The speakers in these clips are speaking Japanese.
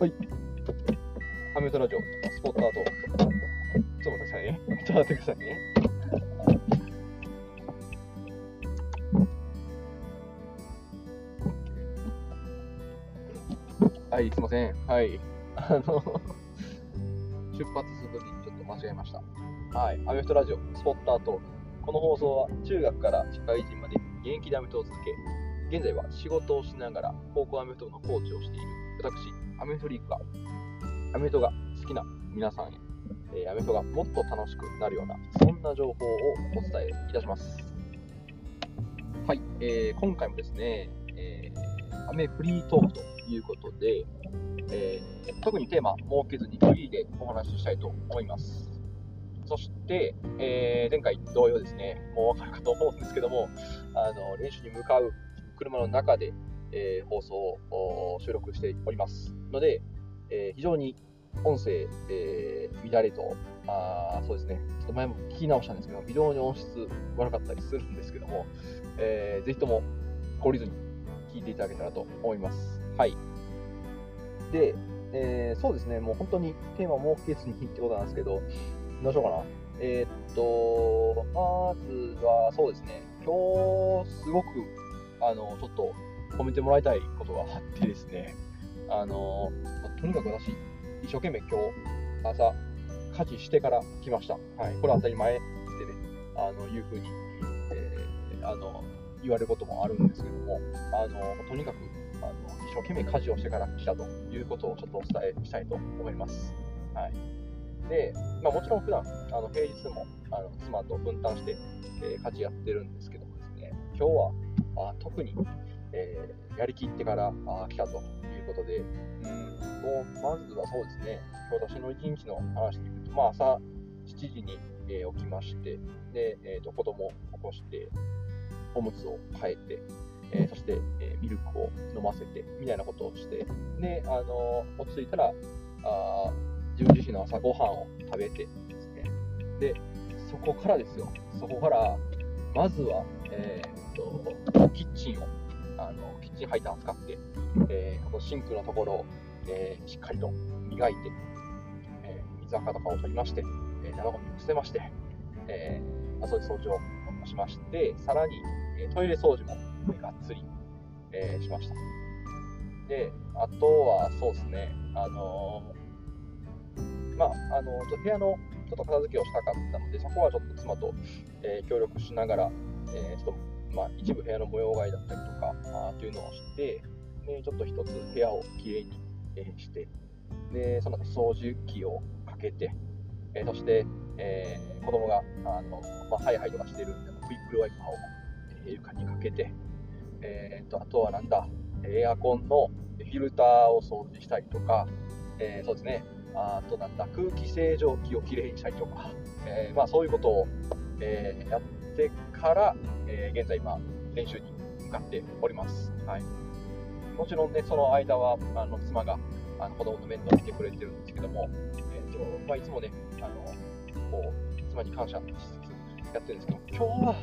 はい。アメトラジオ、スポッタート。ちょっと待ってくださいね。ちょっと待ってくださいね。はい、すいません。はい。あの、出発するときにちょっと間違えました。はい。アメフトラジオ、スポッタートーク。この放送は中学から社会人まで現役でアメフトを続け、現在は仕事をしながら高校アメフトのコーチをしている私、アメフリークが、アメフトが好きな皆さんへ、えーアメフトがもっと楽しくなるような、そんな情報をお伝えいたします。はい、えー今回もですね、えーアメフリートークということで、えー特にテーマ設けずにフリーでお話ししたいと思います。そして、えー前回同様ですね、もう分かるかと思うんですけども、あの練習に向かう車の中で、えー放送を収録しておりますので、えー非常に音声、えー乱れと、あそうですね、ちょっと前も聞き直したんですけど、非常に音質悪かったりするんですけども、えーぜひとも懲りずに聞いていただけたらと思います。はい。で、えーそうですね、もう本当にテーマ設けずにってことなんですけど、どうしようかな。えーっと、まずはそうですね、今日すごく、あの、ちょっと褒めてもらいたいことがあってですね、あの、まとにかく私、一生懸命今日朝、家事してから来ました。はい、これ当たり前ってね、あの、いうふうに、えーあの、言われることもあるんですけども、あの、とにかく、あの、一生懸命家事をしてから来たということをちょっとお伝えしたいと思います。はい。で、まあ、もちろん普段あの平日もあの妻と分担して、えー家事やってるんですけどもですね、今日はあ特に、えーやりきってからあ来たということで、うん、もうまずはそうですね、今日私の一日の話で言うと、まあ、朝7時に、えー起きまして、で、えー、と子供を起こして、おむつを変えて、えーそして、えミルクを飲ませてみたいなことをして、で、あの落ち着いたら、あ自分自身の朝ごはんを食べてですね、で、そこからですよ、そこから、まずは、えー、とキッチンを、あのキッチンハイターを使って、えーこのシンクのところを、えーしっかりと磨いて、えー水垢とかを取りまして、えー生ゴミを捨てまして、えー、そういう掃除をしまして、さらに、えトイレ掃除もがっつり、えーしました。で、あとはそうですね、あのーまあ、あのちょっと部屋のちょっと片付けをしたかったので、そこはちょっと妻と、え協力しながら、えちょっと、まあ、一部部屋の模様替えだったりとかあーっていうのをして、でちょっと一つ部屋をきれいに、えーして、でその掃除機をかけて、えーそして、えー子供があの、まあ、ハイハイとかしてるんで、クイックルワイパーを、えー床にかけて、えーとあとはなんだ、エアコンのフィルターを掃除したりとか、えーそうですね、あとなんだ、空気清浄機をきれいにしたりとか、えーまあ、そういうことを、えーやってから、えー現在今、練習に向かっております。はい、もちろんね、その間はあの妻があの子供の面倒を見てくれてるんですけども、えーとまあ、いつもね、あのこう妻に感謝しつつやってるんですけど、今日は、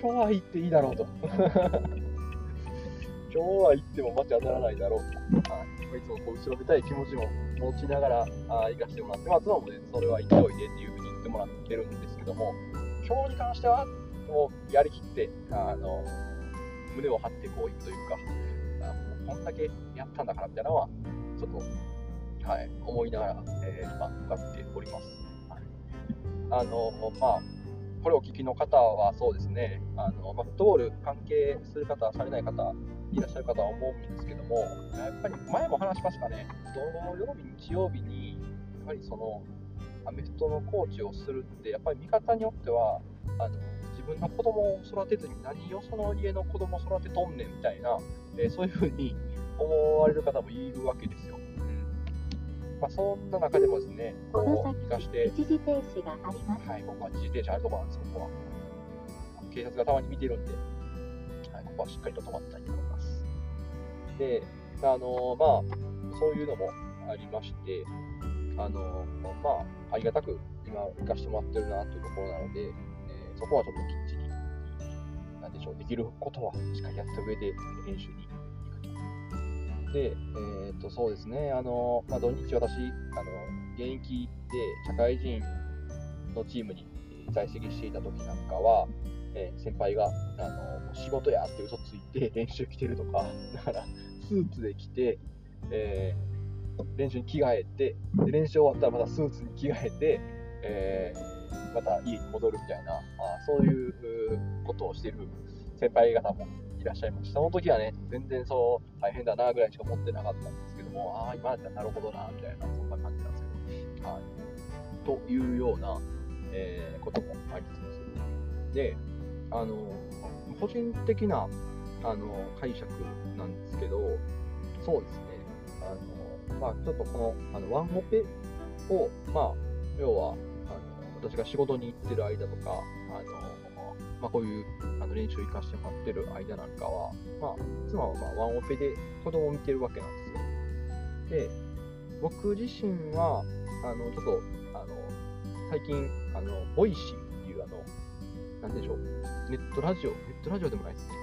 今日は行っていいだろうと。今日は行っても罰当たらないだろうと。はいまあいつもこう後ろめたい気持ちも持ちながらあ行かせてもらって、まあ、妻もね、それは行っておいでっていうふうに言ってもらってるんですけども、今日に関しては、もうやりきって、あの胸を張ってこう行くというか、あもうこんだけやったんだからみたいなのは、ちょっと、はい、思いながら、えー今、向かっております。はい、あのまあこれをお聞きの方はそうですね、あのまあ、フットボール関係する方、されない方、いらっしゃる方は思うんですけども、やっぱり前も話しましたね、土曜日、日曜日に、やっぱりそのアメフトのコーチをするって、やっぱり見方によっては、あの分の子供を育てずに何をその家の子供を育てとんねんみたいな、えーそういうふうに思われる方もいるわけですよ。うんまあ、そんな中でもですね、こう生かして、一時停止があります。はい、ここは自治停止あるところなんです、ここは。警察がたまに見てるんで、はい、ここはしっかりと止まったいと思います。で、あのまあ、そういうのもありまして、あのまあ、ありがたく今、行かしてもらってるなというところなので、そこはちょっときっちり、なんでしょう、できることはしっかりやった上で練習に行くと。で、えー、とそうですね、あのまあ、土日私、あの現役で社会人のチームに在籍していた時なんかは、えー、先輩があの仕事やって嘘ついて練習来てるとか、だからスーツで来て、えー、練習に着替えてで、練習終わったらまたスーツに着替えて、えー、また家に戻るみたいな、あそういうことをしている先輩方もいらっしゃいました。その時はね、全然そう大変だなぐらいしか思ってなかったんですけども、ああ、今だったらなるほどな、みたいな、そんな感じなんですけど、はい。というような、えー、こともありつつ、で、あの、個人的なあの解釈なんですけど、そうですね、あのまあ、ちょっとこのあのワンオペを、まあ、要はあの私が仕事に行ってる間とか、あのまあ、こういうあの練習を生かしてもらってる間なんかは、まあ、妻はまあワンオペで子供を見てるわけなんですよ。で、僕自身は、あの、ちょっと、あの、最近、あの、 Voicy っていう、あの、なんでしょう、ネットラジオ、ネットラジオでもないですね。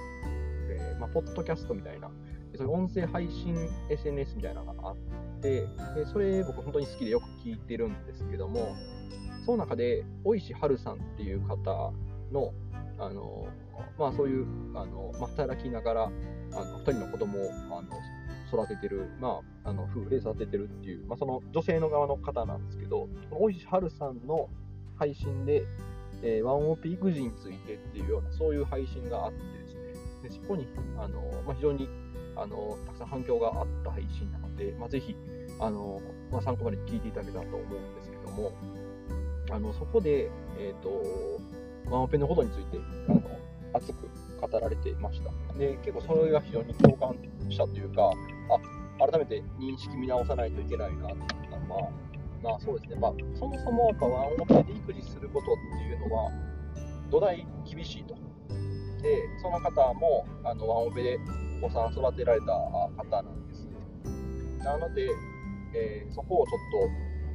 えー、まあ、ポッドキャストみたいな、そういう音声配信 SNS みたいなのがあって、でそれ僕本当に好きでよく聞いてるんですけども、その中で、尾石晴さんっていう方の、あのまあ、そういうあの、働きながらあの2人の子供をあの育ててる、まあ、あの夫婦で育ててるっていう、まあ、その女性の側の方なんですけど、尾石晴さんの配信で、えー、ワンオペ育児についてっていうような、そういう配信があってですね、でそこにあの、まあ、非常にあのたくさん反響があった配信なので、まあ、ぜひあの、まあ、参考までに聞いていただけたらと思うんですけども、あのそこで、えーとワンオペのことについてあの熱く語られていました。で結構それが非常に共感したというか、あ改めて認識見直さないといけないなと思ったのは、まあそうですね、まあ、そもそもやっぱワンオペで育児することっていうのは、土台厳しいと。で、その方もあのワンオペでお子さん育てられた方なんです。なので、えー、そこをちょ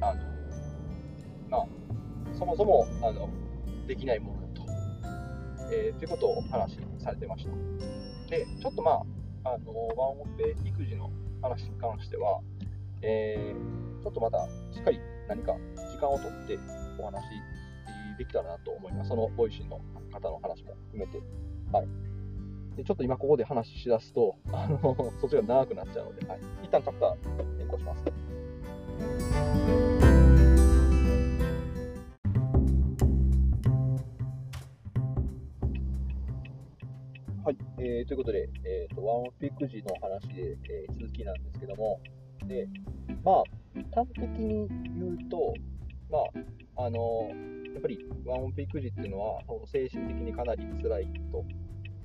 っと、あのまあ、そもそもあのできないものだと、えー、ということをお話しされてました。で、ちょっとまあ、あのワンオペ育児の話に関しては、えー、ちょっとまたしっかり何か時間をとってお話できたらなと思います。その Voicy の方の話も含めて。はい。でちょっと今ここで話しだすと、あのそっちが長くなっちゃうので、はい、一旦チャプター変更します。はい、えー、ということで、えーと、ワンオペ育児の話で、えー、続きなんですけども、でまあ、端的に言うと、まああのやっぱりワンオペ育児っていうのは、精神的にかなり辛いと。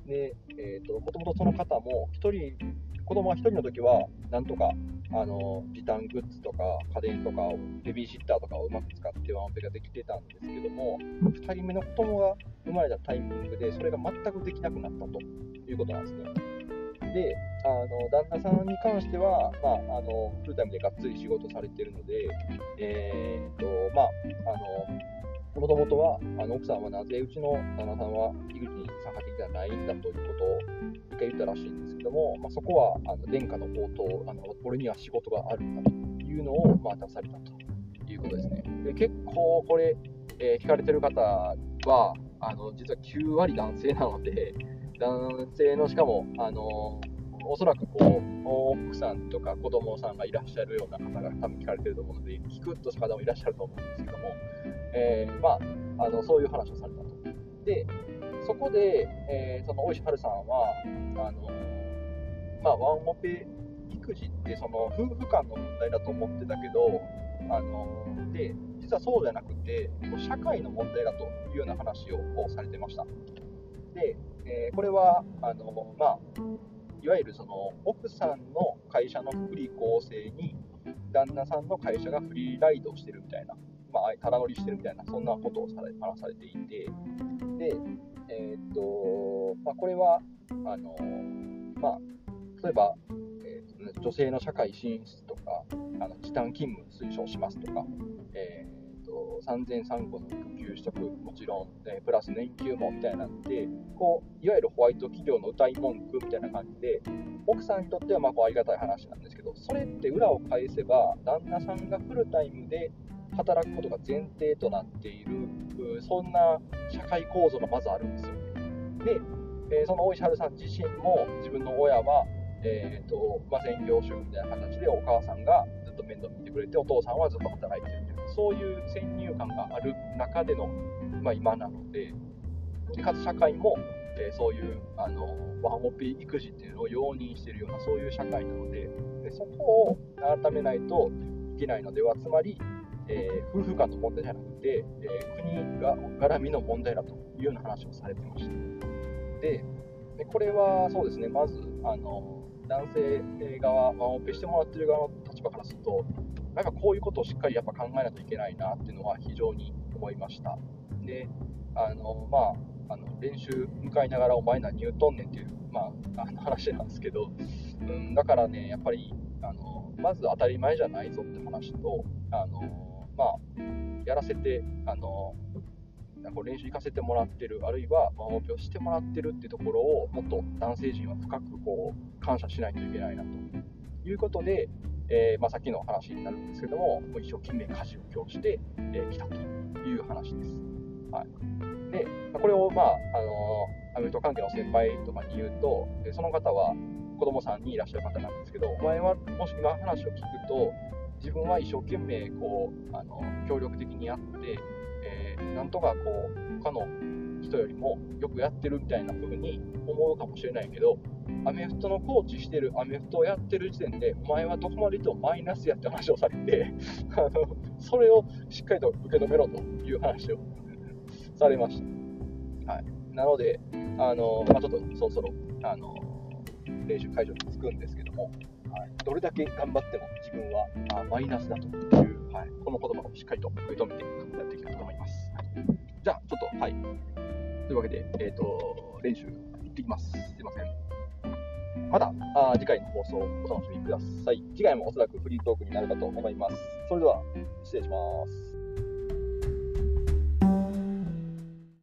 で、えーと、もともとその方も1人、子供が1人の時は、なんとかあの時短グッズとか家電とかをベビーシッターとかをうまく使ってワンオペができてたんですけども2人目の子供が生まれたタイミングでそれが全くできなくなったということなんですね。であの旦那さんに関しては、まあ、あのフルタイムでがっつり仕事されてるので、えーとまあ、あのもともとはあの奥さんはなぜうちの旦那さんは育児に参加的ではないんだということを一回言ったらしいんですけども、まあ、そこはあの殿下の応答あの、俺には仕事があるんだというのを、まあ、出されたということですね。で結構これ、えー、聞かれてる方はあの実は9割男性なので、男性のしかも、あのおそらくこう奥さんとか子供さんがいらっしゃるような方が多分聞かれてると思うので、聞くとした方もいらっしゃると思うんですけども、えー、まあ、あのそういう話をされたと。で、そこで、えー、その大石春さんは、あのまあ、ワンオペ育児ってその夫婦間の問題だと思ってたけど、あので実はそうじゃなくて、社会の問題だというような話をされてました。で、えー、これはあの、まあ、いわゆるその奥さんの会社の福利厚生に旦那さんの会社がフリーライドしてるみたいなまあ、ただ乗りしてるみたいな、そんなことをされ話されていて、で、えー、っと、まあ、これは、あの、まあ、例えば、えー、っと女性の社会進出とか、あの時短勤務推奨しますとか、えー、っとと、産前産後の育休取得、もちろん、え、プラス年休もみたいなんで、こういわゆるホワイト企業の歌い文句みたいな感じで、奥さんにとってはまあこうありがたい話なんですけど、それって裏を返せば、旦那さんがフルタイムで働くことが前提となっている、そんな社会構造がまずあるんですよ。で、えー、その大石春さん自身も自分の親は、えーとまあ、専業主婦みたいな形でお母さんがずっと面倒見てくれてお父さんはずっと働いてるみたいなそういう先入観がある中での、まあ、今なのでかつ社会も、えー、そういうあのワンオペ育児っていうのを容認しているようなそういう社会なのででそこを改めないといけないのではつまり、えー、夫婦間の問題じゃなくて、えー、国が絡みの問題だというような話をされてました。ででこれはそうですねまずあの男性側、ワンオペしてもらってる側の立場からすると、なんかこういうことをしっかりやっぱ考えないといけないなっていうのは非常に思いました。で、あのまあ、あの練習向かいながらお前何言うとんねんっていう、まあ、あの話なんですけど、うん、だからね、やっぱりあのまず当たり前じゃないぞって話と、あのまあ、やらせてあのこう練習行かせてもらってるあるいはワンオペをしてもらってるっていうところをもっと男性陣は深くこう感謝しないといけないなということで、えー、まあ、さっきの話になるんですけどももう一生懸命家事を今日してき、えー、たという話です。はい、でこれを、まああのアメフト関係の先輩とかに言うとその方は子供さんにいらっしゃる方なんですけどお前はもし今話を聞くと自分は一生懸命こうあの協力的にやってなんとかこう他の人よりもよくやってるみたいな風に思うかもしれないけどアメフトのコーチしてるアメフトをやってる時点でお前はどこまでいてもマイナスやって話をされてあの それをしっかりと受け止めろという話をされました、はい、なのであの、まあ、ちょっとそろそろあの練習会場に着くんですけども、はい、どれだけ頑張っても自分はあマイナスだという、はい、この言葉をしっかりと受け止めてやっていきたいと思います。じゃあ、ちょっと、はい。というわけで、えっ、ー、と、練習行ってきます。すいません。またあ次回の放送をお楽しみください。次回もおそらくフリートークになるかと思います。それでは、失礼します。